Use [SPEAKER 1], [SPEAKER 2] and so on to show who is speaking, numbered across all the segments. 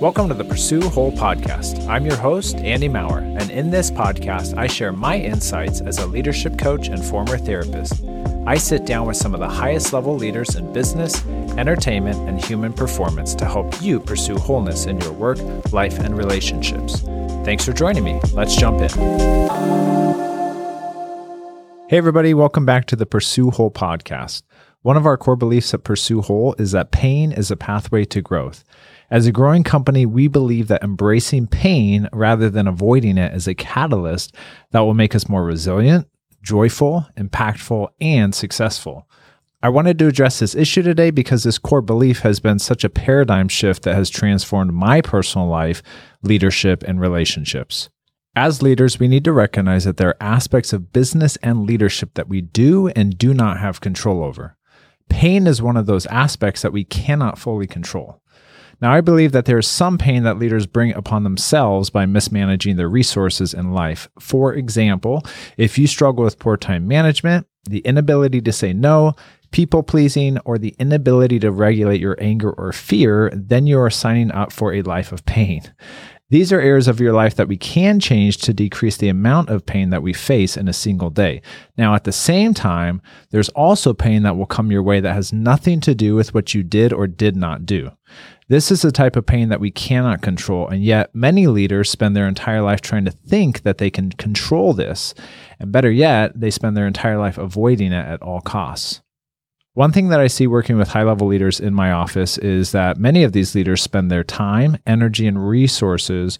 [SPEAKER 1] Welcome to the Pursue Whole podcast. I'm your host, Andy Maurer, and in this podcast, I share my insights as a leadership coach and former therapist. I sit down with some of the highest level leaders in business, entertainment, and human performance to help you pursue wholeness in your work, life, and relationships. Thanks for joining me. Let's jump in. Hey, everybody, welcome back to the Pursue Whole podcast. One of our core beliefs at Pursue Whole is that pain is a pathway to growth. As a growing company, we believe that embracing pain rather than avoiding it is a catalyst that will make us more resilient, joyful, impactful, and successful. I wanted to address this issue today because this core belief has been such a paradigm shift that has transformed my personal life, leadership, and relationships. As leaders, we need to recognize that there are aspects of business and leadership that we do and do not have control over. Pain is one of those aspects that we cannot fully control. Now, I believe that there is some pain that leaders bring upon themselves by mismanaging their resources in life. For example, if you struggle with poor time management, the inability to say no, people pleasing, or the inability to regulate your anger or fear, then you are signing up for a life of pain. These are areas of your life that we can change to decrease the amount of pain that we face in a single day. Now, at the same time, there's also pain that will come your way that has nothing to do with what you did or did not do. This is the type of pain that we cannot control, and yet many leaders spend their entire life trying to think that they can control this. And better yet, they spend their entire life avoiding it at all costs. One thing that I see working with high level leaders in my office is that many of these leaders spend their time, energy, and resources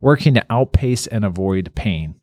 [SPEAKER 1] working to outpace and avoid pain.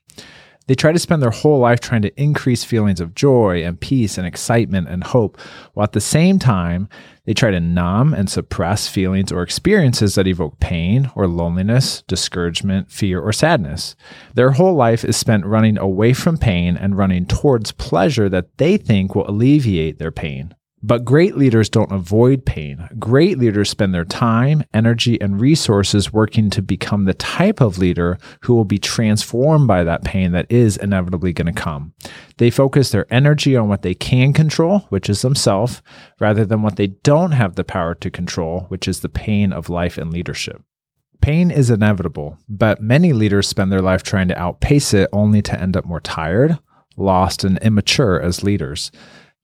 [SPEAKER 1] They try to spend their whole life trying to increase feelings of joy and peace and excitement and hope, while at the same time, they try to numb and suppress feelings or experiences that evoke pain or loneliness, discouragement, fear, or sadness. Their whole life is spent running away from pain and running towards pleasure that they think will alleviate their pain. But great leaders don't avoid pain. Great leaders spend their time, energy, and resources working to become the type of leader who will be transformed by that pain that is inevitably going to come. They focus their energy on what they can control, which is themselves, rather than what they don't have the power to control, which is the pain of life and leadership. Pain is inevitable, but many leaders spend their life trying to outpace it only to end up more tired, lost, and immature as leaders.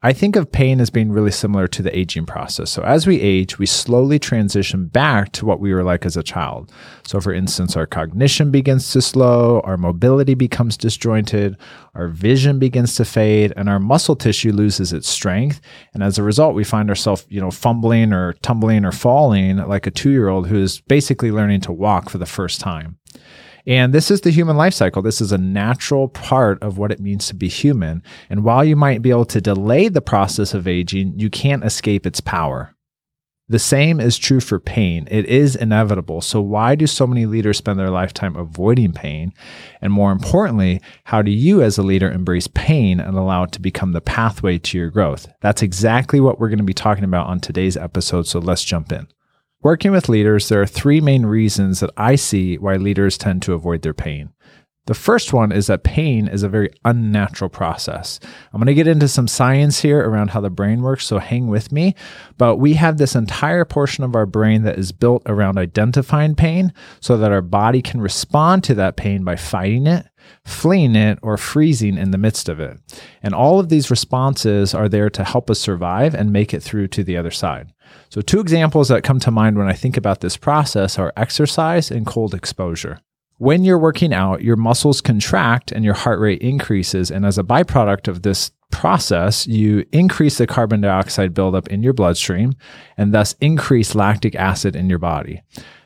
[SPEAKER 1] I think of pain as being really similar to the aging process. So, as we age, we slowly transition back to what we were like as a child. So, for instance, our cognition begins to slow, our mobility becomes disjointed, our vision begins to fade, and our muscle tissue loses its strength. And as a result, we find ourselves, you know, fumbling or tumbling or falling like a two year old who is basically learning to walk for the first time. And this is the human life cycle. This is a natural part of what it means to be human. And while you might be able to delay the process of aging, you can't escape its power. The same is true for pain. It is inevitable. So, why do so many leaders spend their lifetime avoiding pain? And more importantly, how do you as a leader embrace pain and allow it to become the pathway to your growth? That's exactly what we're going to be talking about on today's episode. So, let's jump in. Working with leaders, there are three main reasons that I see why leaders tend to avoid their pain. The first one is that pain is a very unnatural process. I'm going to get into some science here around how the brain works, so hang with me. But we have this entire portion of our brain that is built around identifying pain so that our body can respond to that pain by fighting it, fleeing it, or freezing in the midst of it. And all of these responses are there to help us survive and make it through to the other side. So, two examples that come to mind when I think about this process are exercise and cold exposure. When you're working out, your muscles contract and your heart rate increases. And as a byproduct of this process, you increase the carbon dioxide buildup in your bloodstream and thus increase lactic acid in your body.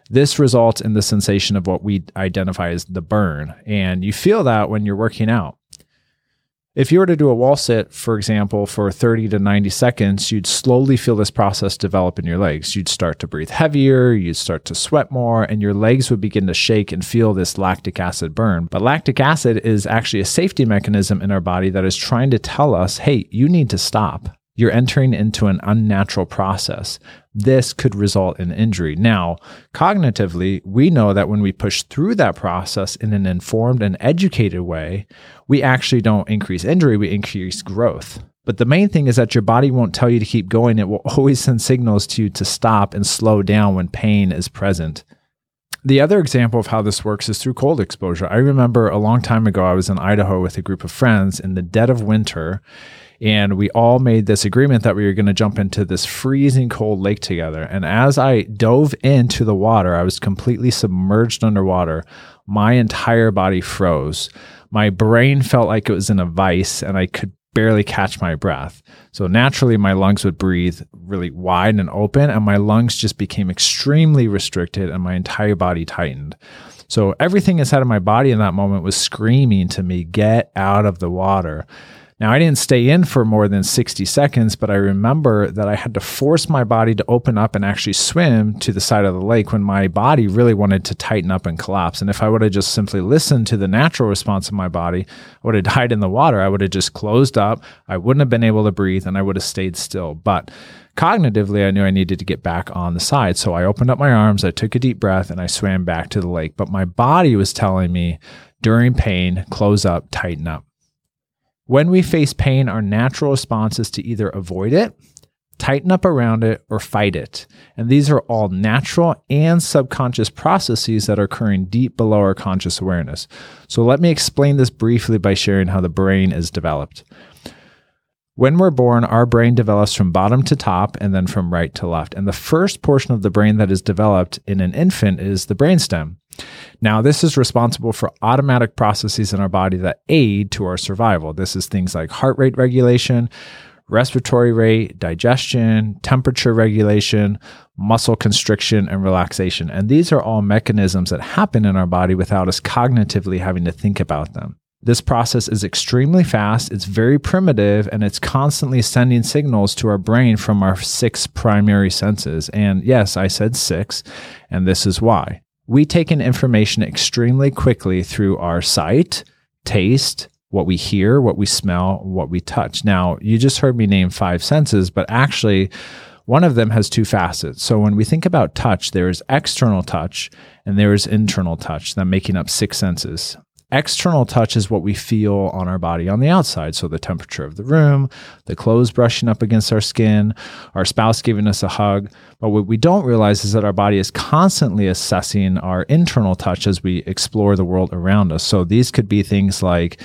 [SPEAKER 1] This results in the sensation of what we identify as the burn. And you feel that when you're working out. If you were to do a wall sit, for example, for 30 to 90 seconds, you'd slowly feel this process develop in your legs. You'd start to breathe heavier, you'd start to sweat more, and your legs would begin to shake and feel this lactic acid burn. But lactic acid is actually a safety mechanism in our body that is trying to tell us, hey, you need to stop. You're entering into an unnatural process. This could result in injury. Now, cognitively, we know that when we push through that process in an informed and educated way, we actually don't increase injury, we increase growth. But the main thing is that your body won't tell you to keep going. It will always send signals to you to stop and slow down when pain is present. The other example of how this works is through cold exposure. I remember a long time ago, I was in Idaho with a group of friends in the dead of winter, and we all made this agreement that we were going to jump into this freezing cold lake together. And as I dove into the water, I was completely submerged underwater. My entire body froze. My brain felt like it was in a vice, and I could barely catch my breath. So naturally, my lungs would breathe really wide and open, and my lungs just became extremely restricted, and my entire body tightened. So everything inside of my body in that moment was screaming to me, get out of the water. Now, I didn't stay in for more than 60 seconds, but I remember that I had to force my body to open up and actually swim to the side of the lake when my body really wanted to tighten up and collapse. And if I would have just simply listened to the natural response of my body, I would have died in the water. I would have just closed up. I wouldn't have been able to breathe and I would have stayed still. But cognitively, I knew I needed to get back on the side. So I opened up my arms, I took a deep breath, and I swam back to the lake. But my body was telling me during pain, close up, tighten up. When we face pain, our natural response is to either avoid it, tighten up around it, or fight it. And these are all natural and subconscious processes that are occurring deep below our conscious awareness. So let me explain this briefly by sharing how the brain is developed. When we're born, our brain develops from bottom to top and then from right to left. And the first portion of the brain that is developed in an infant is the brainstem. Now, this is responsible for automatic processes in our body that aid to our survival. This is things like heart rate regulation, respiratory rate, digestion, temperature regulation, muscle constriction, and relaxation. And these are all mechanisms that happen in our body without us cognitively having to think about them. This process is extremely fast, it's very primitive, and it's constantly sending signals to our brain from our six primary senses. And yes, I said six, and this is why we take in information extremely quickly through our sight, taste, what we hear, what we smell, what we touch. Now, you just heard me name five senses, but actually, one of them has two facets. So when we think about touch, there is external touch and there is internal touch, that making up six senses. External touch is what we feel on our body on the outside. So the temperature of the room, the clothes brushing up against our skin, our spouse giving us a hug. But what we don't realize is that our body is constantly assessing our internal touch as we explore the world around us. So these could be things like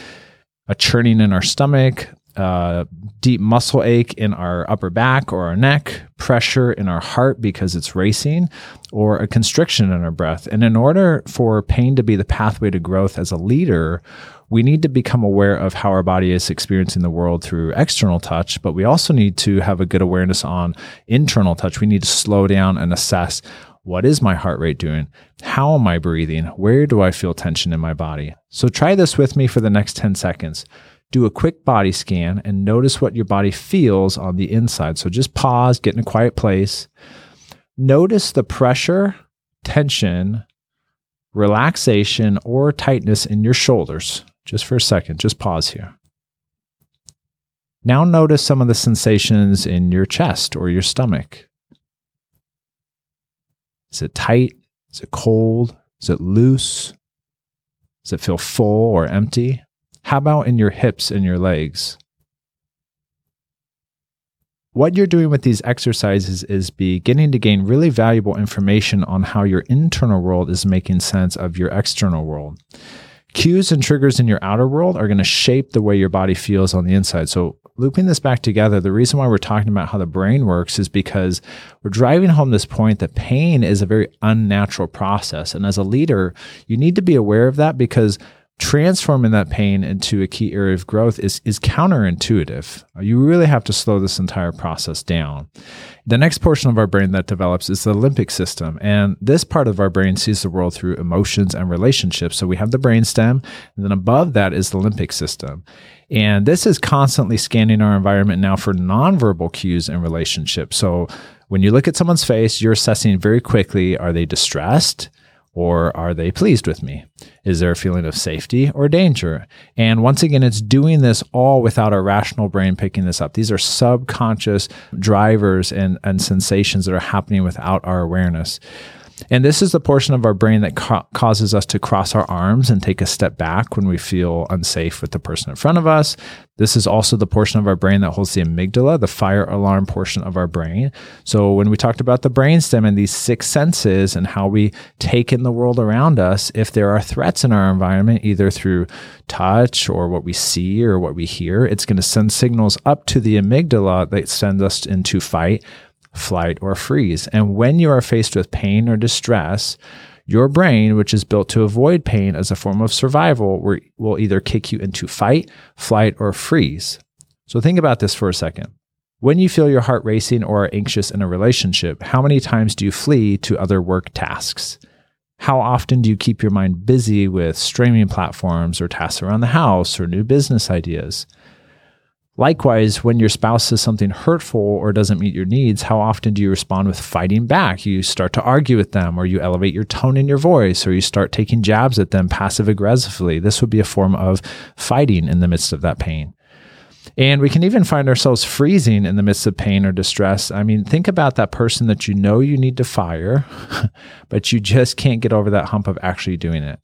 [SPEAKER 1] a churning in our stomach, uh, deep muscle ache in our upper back or our neck, pressure in our heart because it's racing, or a constriction in our breath. And in order for pain to be the pathway to growth as a leader, we need to become aware of how our body is experiencing the world through external touch, but we also need to have a good awareness on internal touch. We need to slow down and assess what is my heart rate doing? How am I breathing? Where do I feel tension in my body? So try this with me for the next 10 seconds do a quick body scan and notice what your body feels on the inside. So just pause, get in a quiet place. Notice the pressure, tension, relaxation, or tightness in your shoulders. Just for a second, just pause here. Now notice some of the sensations in your chest or your stomach. Is it tight? Is it cold? Is it loose? Does it feel full or empty? How about in your hips and your legs? What you're doing with these exercises is beginning to gain really valuable information on how your internal world is making sense of your external world. Cues and triggers in your outer world are going to shape the way your body feels on the inside. So, looping this back together, the reason why we're talking about how the brain works is because we're driving home this point that pain is a very unnatural process. And as a leader, you need to be aware of that because transforming that pain into a key area of growth is, is counterintuitive. You really have to slow this entire process down. The next portion of our brain that develops is the limbic system. And this part of our brain sees the world through emotions and relationships. So we have the brainstem, and then above that is the limbic system. And this is constantly scanning our environment now for nonverbal cues and relationships. So when you look at someone's face, you're assessing very quickly are they distressed? Or are they pleased with me? Is there a feeling of safety or danger? And once again, it's doing this all without our rational brain picking this up. These are subconscious drivers and, and sensations that are happening without our awareness. And this is the portion of our brain that ca- causes us to cross our arms and take a step back when we feel unsafe with the person in front of us. This is also the portion of our brain that holds the amygdala, the fire alarm portion of our brain. So, when we talked about the brainstem and these six senses and how we take in the world around us, if there are threats in our environment, either through touch or what we see or what we hear, it's going to send signals up to the amygdala that send us into fight, flight, or freeze. And when you are faced with pain or distress, your brain, which is built to avoid pain as a form of survival, will either kick you into fight, flight, or freeze. So think about this for a second. When you feel your heart racing or are anxious in a relationship, how many times do you flee to other work tasks? How often do you keep your mind busy with streaming platforms or tasks around the house or new business ideas? Likewise, when your spouse says something hurtful or doesn't meet your needs, how often do you respond with fighting back? You start to argue with them, or you elevate your tone in your voice, or you start taking jabs at them passive aggressively. This would be a form of fighting in the midst of that pain. And we can even find ourselves freezing in the midst of pain or distress. I mean, think about that person that you know you need to fire, but you just can't get over that hump of actually doing it.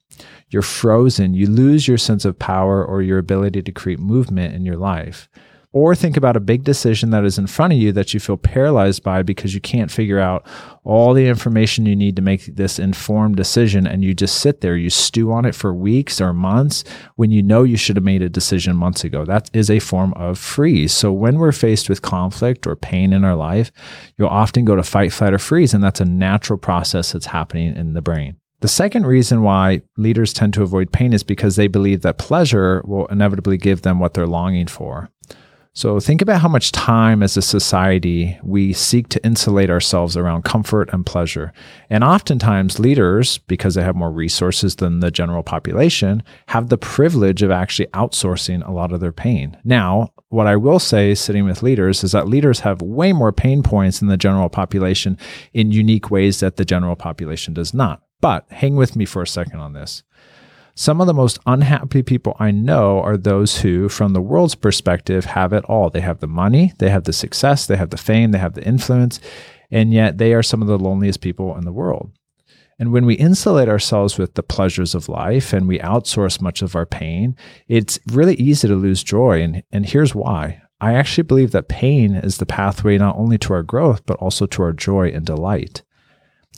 [SPEAKER 1] You're frozen. You lose your sense of power or your ability to create movement in your life. Or think about a big decision that is in front of you that you feel paralyzed by because you can't figure out all the information you need to make this informed decision. And you just sit there, you stew on it for weeks or months when you know you should have made a decision months ago. That is a form of freeze. So when we're faced with conflict or pain in our life, you'll often go to fight, flight, or freeze. And that's a natural process that's happening in the brain. The second reason why leaders tend to avoid pain is because they believe that pleasure will inevitably give them what they're longing for. So think about how much time as a society we seek to insulate ourselves around comfort and pleasure. And oftentimes leaders, because they have more resources than the general population, have the privilege of actually outsourcing a lot of their pain. Now, what I will say sitting with leaders is that leaders have way more pain points than the general population in unique ways that the general population does not. But hang with me for a second on this. Some of the most unhappy people I know are those who, from the world's perspective, have it all. They have the money, they have the success, they have the fame, they have the influence, and yet they are some of the loneliest people in the world. And when we insulate ourselves with the pleasures of life and we outsource much of our pain, it's really easy to lose joy. And, and here's why. I actually believe that pain is the pathway not only to our growth, but also to our joy and delight.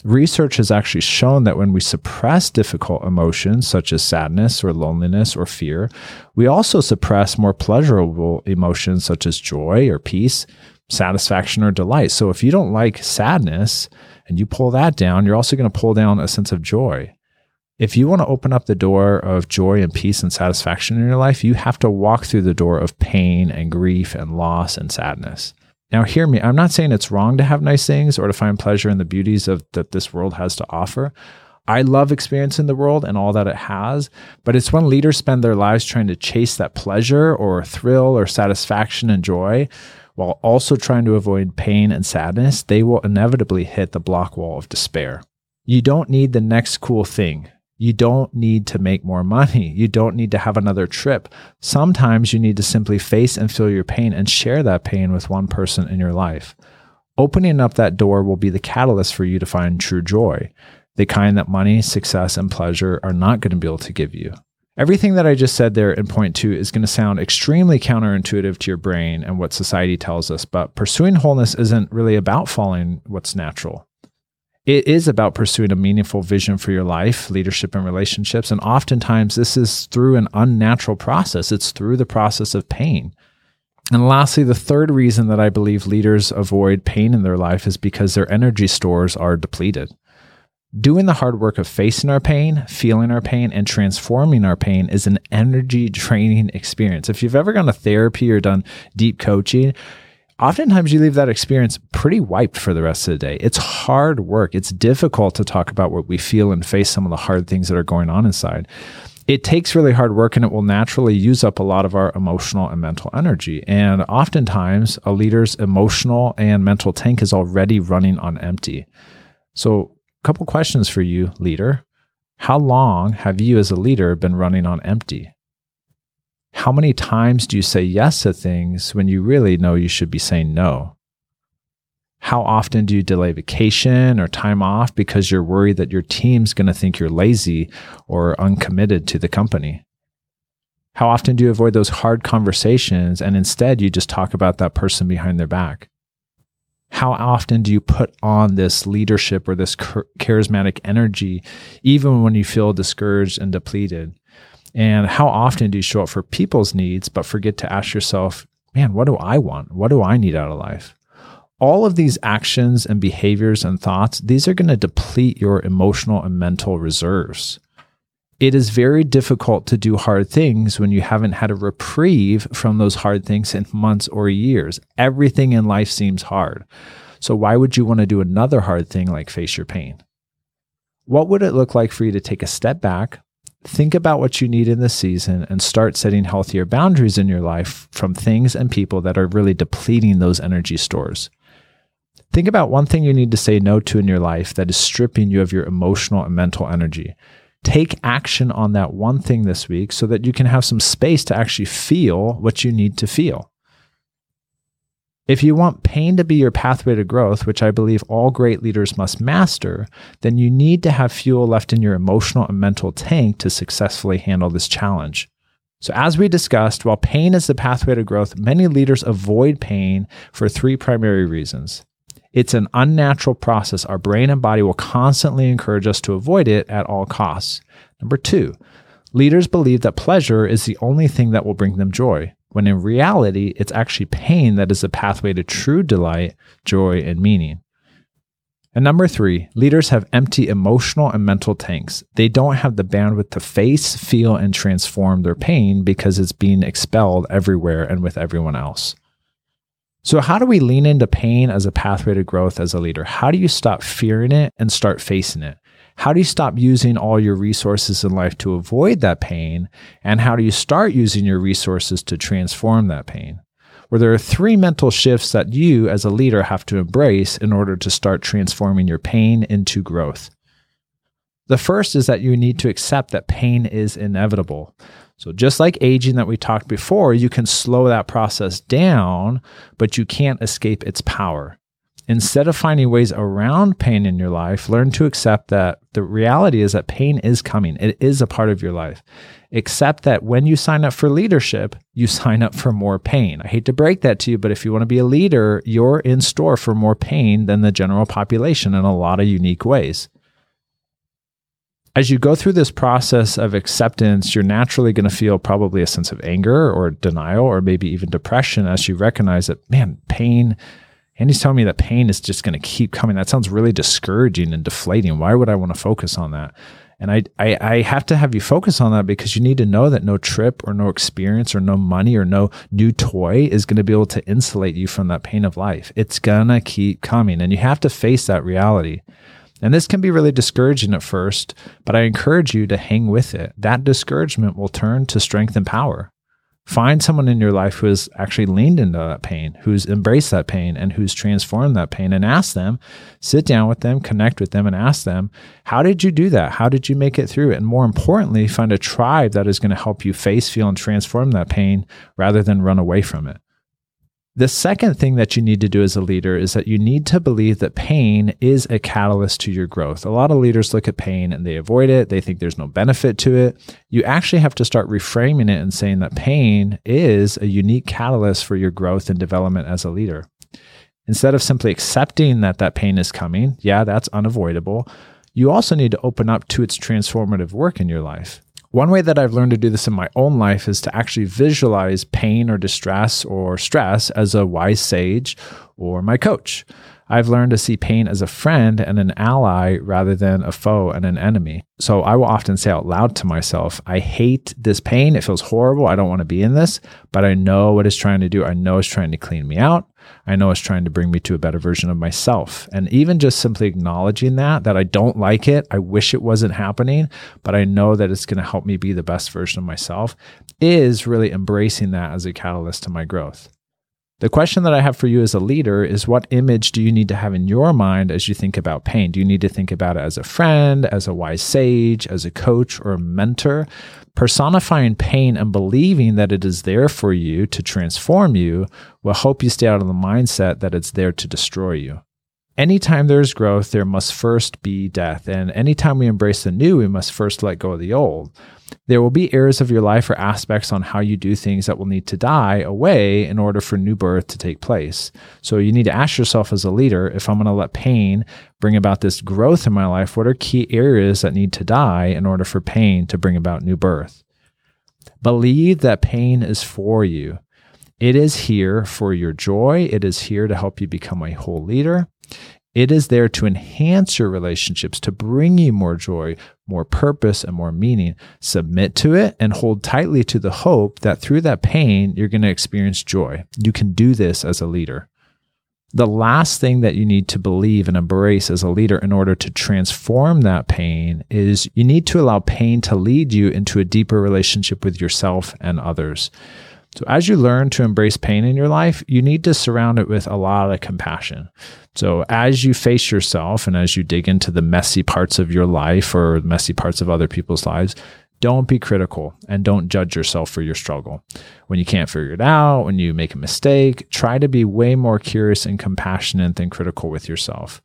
[SPEAKER 1] Research has actually shown that when we suppress difficult emotions such as sadness or loneliness or fear, we also suppress more pleasurable emotions such as joy or peace, satisfaction or delight. So if you don't like sadness and you pull that down, you're also going to pull down a sense of joy. If you want to open up the door of joy and peace and satisfaction in your life, you have to walk through the door of pain and grief and loss and sadness. Now, hear me. I'm not saying it's wrong to have nice things or to find pleasure in the beauties of that this world has to offer. I love experiencing the world and all that it has, but it's when leaders spend their lives trying to chase that pleasure or thrill or satisfaction and joy while also trying to avoid pain and sadness, they will inevitably hit the block wall of despair. You don't need the next cool thing. You don't need to make more money. You don't need to have another trip. Sometimes you need to simply face and feel your pain and share that pain with one person in your life. Opening up that door will be the catalyst for you to find true joy, the kind that money, success, and pleasure are not going to be able to give you. Everything that I just said there in point two is going to sound extremely counterintuitive to your brain and what society tells us, but pursuing wholeness isn't really about following what's natural it is about pursuing a meaningful vision for your life, leadership, and relationships. And oftentimes, this is through an unnatural process, it's through the process of pain. And lastly, the third reason that I believe leaders avoid pain in their life is because their energy stores are depleted. Doing the hard work of facing our pain, feeling our pain, and transforming our pain is an energy draining experience. If you've ever gone to therapy or done deep coaching, oftentimes you leave that experience pretty wiped for the rest of the day. It's hard work. It's difficult to talk about what we feel and face some of the hard things that are going on inside. It takes really hard work and it will naturally use up a lot of our emotional and mental energy. And oftentimes, a leader's emotional and mental tank is already running on empty. So, a couple questions for you, leader. How long have you as a leader been running on empty? How many times do you say yes to things when you really know you should be saying no? How often do you delay vacation or time off because you're worried that your team's going to think you're lazy or uncommitted to the company? How often do you avoid those hard conversations and instead you just talk about that person behind their back? How often do you put on this leadership or this charismatic energy even when you feel discouraged and depleted? And how often do you show up for people's needs but forget to ask yourself, man, what do I want? What do I need out of life? All of these actions and behaviors and thoughts, these are going to deplete your emotional and mental reserves. It is very difficult to do hard things when you haven't had a reprieve from those hard things in months or years. Everything in life seems hard. So, why would you want to do another hard thing like face your pain? What would it look like for you to take a step back, think about what you need in this season, and start setting healthier boundaries in your life from things and people that are really depleting those energy stores? Think about one thing you need to say no to in your life that is stripping you of your emotional and mental energy take action on that one thing this week so that you can have some space to actually feel what you need to feel. If you want pain to be your pathway to growth, which I believe all great leaders must master, then you need to have fuel left in your emotional and mental tank to successfully handle this challenge. So, as we discussed, while pain is the pathway to growth, many leaders avoid pain for three primary reasons. It's an unnatural process. Our brain and body will constantly encourage us to avoid it at all costs. Number two, leaders believe that pleasure is the only thing that will bring them joy, when in reality, it's actually pain that is the pathway to true delight, joy, and meaning. And number three, leaders have empty emotional and mental tanks. They don't have the bandwidth to face, feel, and transform their pain because it's being expelled everywhere and with everyone else. So, how do we lean into pain as a pathway to growth as a leader? How do you stop fearing it and start facing it? How do you stop using all your resources in life to avoid that pain? And how do you start using your resources to transform that pain? Where there are three mental shifts that you as a leader have to embrace in order to start transforming your pain into growth. The first is that you need to accept that pain is inevitable. So, just like aging that we talked before, you can slow that process down, but you can't escape its power. Instead of finding ways around pain in your life, learn to accept that the reality is that pain is coming. It is a part of your life. Accept that when you sign up for leadership, you sign up for more pain. I hate to break that to you, but if you want to be a leader, you're in store for more pain than the general population in a lot of unique ways as you go through this process of acceptance, you're naturally going to feel probably a sense of anger or denial or maybe even depression as you recognize that, man, pain. Andy's telling me that pain is just going to keep coming. That sounds really discouraging and deflating. Why would I want to focus on that? And I, I, I have to have you focus on that because you need to know that no trip or no experience or no money or no new toy is going to be able to insulate you from that pain of life. It's going to keep coming. And you have to face that reality. And this can be really discouraging at first, but I encourage you to hang with it. That discouragement will turn to strength and power. Find someone in your life who has actually leaned into that pain, who's embraced that pain, and who's transformed that pain, and ask them, sit down with them, connect with them, and ask them, how did you do that? How did you make it through it? And more importantly, find a tribe that is going to help you face, feel, and transform that pain rather than run away from it. The second thing that you need to do as a leader is that you need to believe that pain is a catalyst to your growth. A lot of leaders look at pain and they avoid it. They think there's no benefit to it. You actually have to start reframing it and saying that pain is a unique catalyst for your growth and development as a leader. Instead of simply accepting that that pain is coming, yeah, that's unavoidable. You also need to open up to its transformative work in your life. One way that I've learned to do this in my own life is to actually visualize pain or distress or stress as a wise sage or my coach. I've learned to see pain as a friend and an ally rather than a foe and an enemy. So I will often say out loud to myself, I hate this pain. It feels horrible. I don't want to be in this, but I know what it's trying to do. I know it's trying to clean me out. I know it's trying to bring me to a better version of myself. And even just simply acknowledging that, that I don't like it, I wish it wasn't happening, but I know that it's going to help me be the best version of myself, is really embracing that as a catalyst to my growth. The question that I have for you as a leader is what image do you need to have in your mind as you think about pain? Do you need to think about it as a friend, as a wise sage, as a coach or a mentor? Personifying pain and believing that it is there for you to transform you will help you stay out of the mindset that it's there to destroy you. Anytime there's growth, there must first be death. And anytime we embrace the new, we must first let go of the old. There will be areas of your life or aspects on how you do things that will need to die away in order for new birth to take place. So you need to ask yourself as a leader if I'm going to let pain bring about this growth in my life, what are key areas that need to die in order for pain to bring about new birth? Believe that pain is for you. It is here for your joy. It is here to help you become a whole leader. It is there to enhance your relationships, to bring you more joy, more purpose, and more meaning. Submit to it and hold tightly to the hope that through that pain, you're going to experience joy. You can do this as a leader. The last thing that you need to believe and embrace as a leader in order to transform that pain is you need to allow pain to lead you into a deeper relationship with yourself and others. So, as you learn to embrace pain in your life, you need to surround it with a lot of compassion. So, as you face yourself and as you dig into the messy parts of your life or messy parts of other people's lives, don't be critical and don't judge yourself for your struggle. When you can't figure it out, when you make a mistake, try to be way more curious and compassionate than critical with yourself.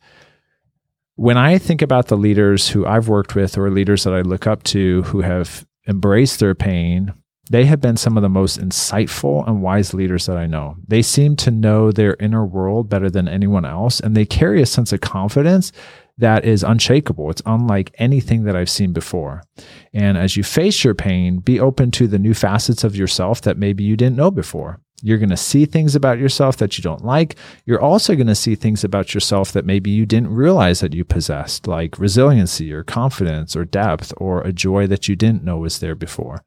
[SPEAKER 1] When I think about the leaders who I've worked with or leaders that I look up to who have embraced their pain they have been some of the most insightful and wise leaders that I know. They seem to know their inner world better than anyone else, and they carry a sense of confidence that is unshakable. It's unlike anything that I've seen before. And as you face your pain, be open to the new facets of yourself that maybe you didn't know before. You're going to see things about yourself that you don't like. You're also going to see things about yourself that maybe you didn't realize that you possessed, like resiliency or confidence or depth or a joy that you didn't know was there before.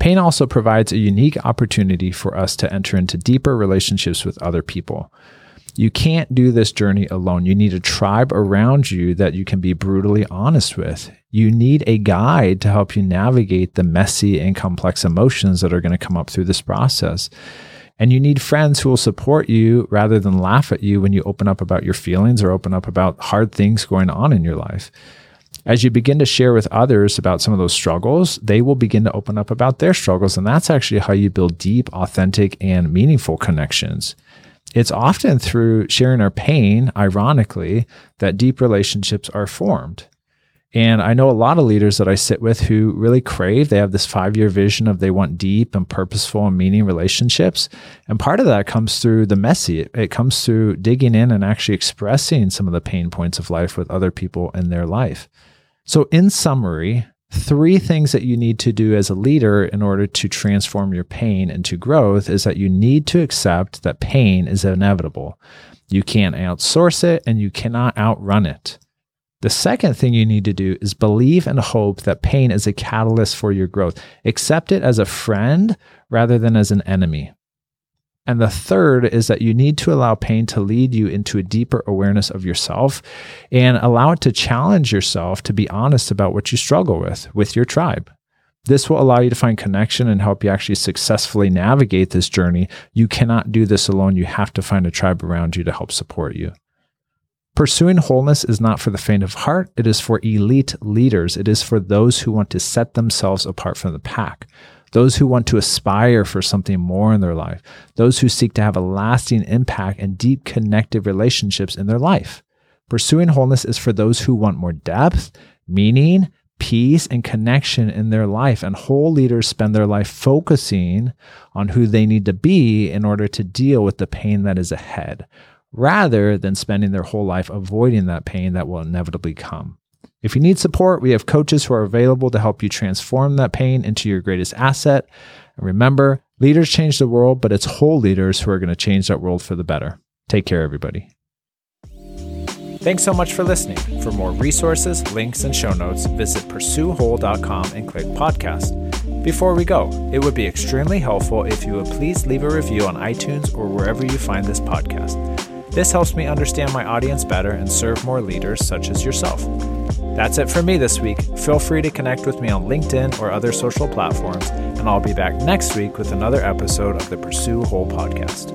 [SPEAKER 1] Pain also provides a unique opportunity for us to enter into deeper relationships with other people. You can't do this journey alone. You need a tribe around you that you can be brutally honest with. You need a guide to help you navigate the messy and complex emotions that are going to come up through this process. And you need friends who will support you rather than laugh at you when you open up about your feelings or open up about hard things going on in your life. As you begin to share with others about some of those struggles, they will begin to open up about their struggles. And that's actually how you build deep, authentic, and meaningful connections. It's often through sharing our pain, ironically, that deep relationships are formed. And I know a lot of leaders that I sit with who really crave, they have this five year vision of they want deep and purposeful and meaning relationships. And part of that comes through the messy. It, comes through digging in and actually expressing some of the pain points of life with other people in their life. So, in summary, three things that you need to do as a leader in order to transform your pain into growth is that you need to accept that pain is inevitable. You can't outsource it and you cannot outrun it. The second thing you need to do is believe and hope that pain is a catalyst for your growth. Accept it as a friend rather than as an enemy. And the third is that you need to allow pain to lead you into a deeper awareness of yourself and allow it to challenge yourself to be honest about what you struggle with with your tribe. This will allow you to find connection and help you actually successfully navigate this journey. You cannot do this alone. You have to find a tribe around you to help support you. Pursuing wholeness is not for the faint of heart. It is for elite leaders. It is for those who want to set themselves apart from the pack those who want to aspire for something more in their life, those who seek to have a lasting impact and deep connected relationships in their life. Pursuing wholeness is for those who want more depth, meaning, peace, and connection in their life. And whole leaders spend their life focusing on who they need to be in order to deal with the pain that is ahead, rather than spending their whole life avoiding that pain that will inevitably come. If you need support, we have coaches who are available to help you transform that pain into your greatest asset. And remember, leaders change the world, but it's whole leaders who are going to change that world for the better. Take care, everybody. Thanks so much for listening. For more resources, links, and show notes, visit pursuewhole.com and click podcast. Before we go, it would be extremely helpful if you would please leave a review on iTunes or wherever you find this podcast. This helps me understand my audience better and serve more leaders such as yourself. That's it for me this week. Feel free to connect with me on LinkedIn or other social platforms, and I'll be back next week with another episode of the Pursue Whole podcast.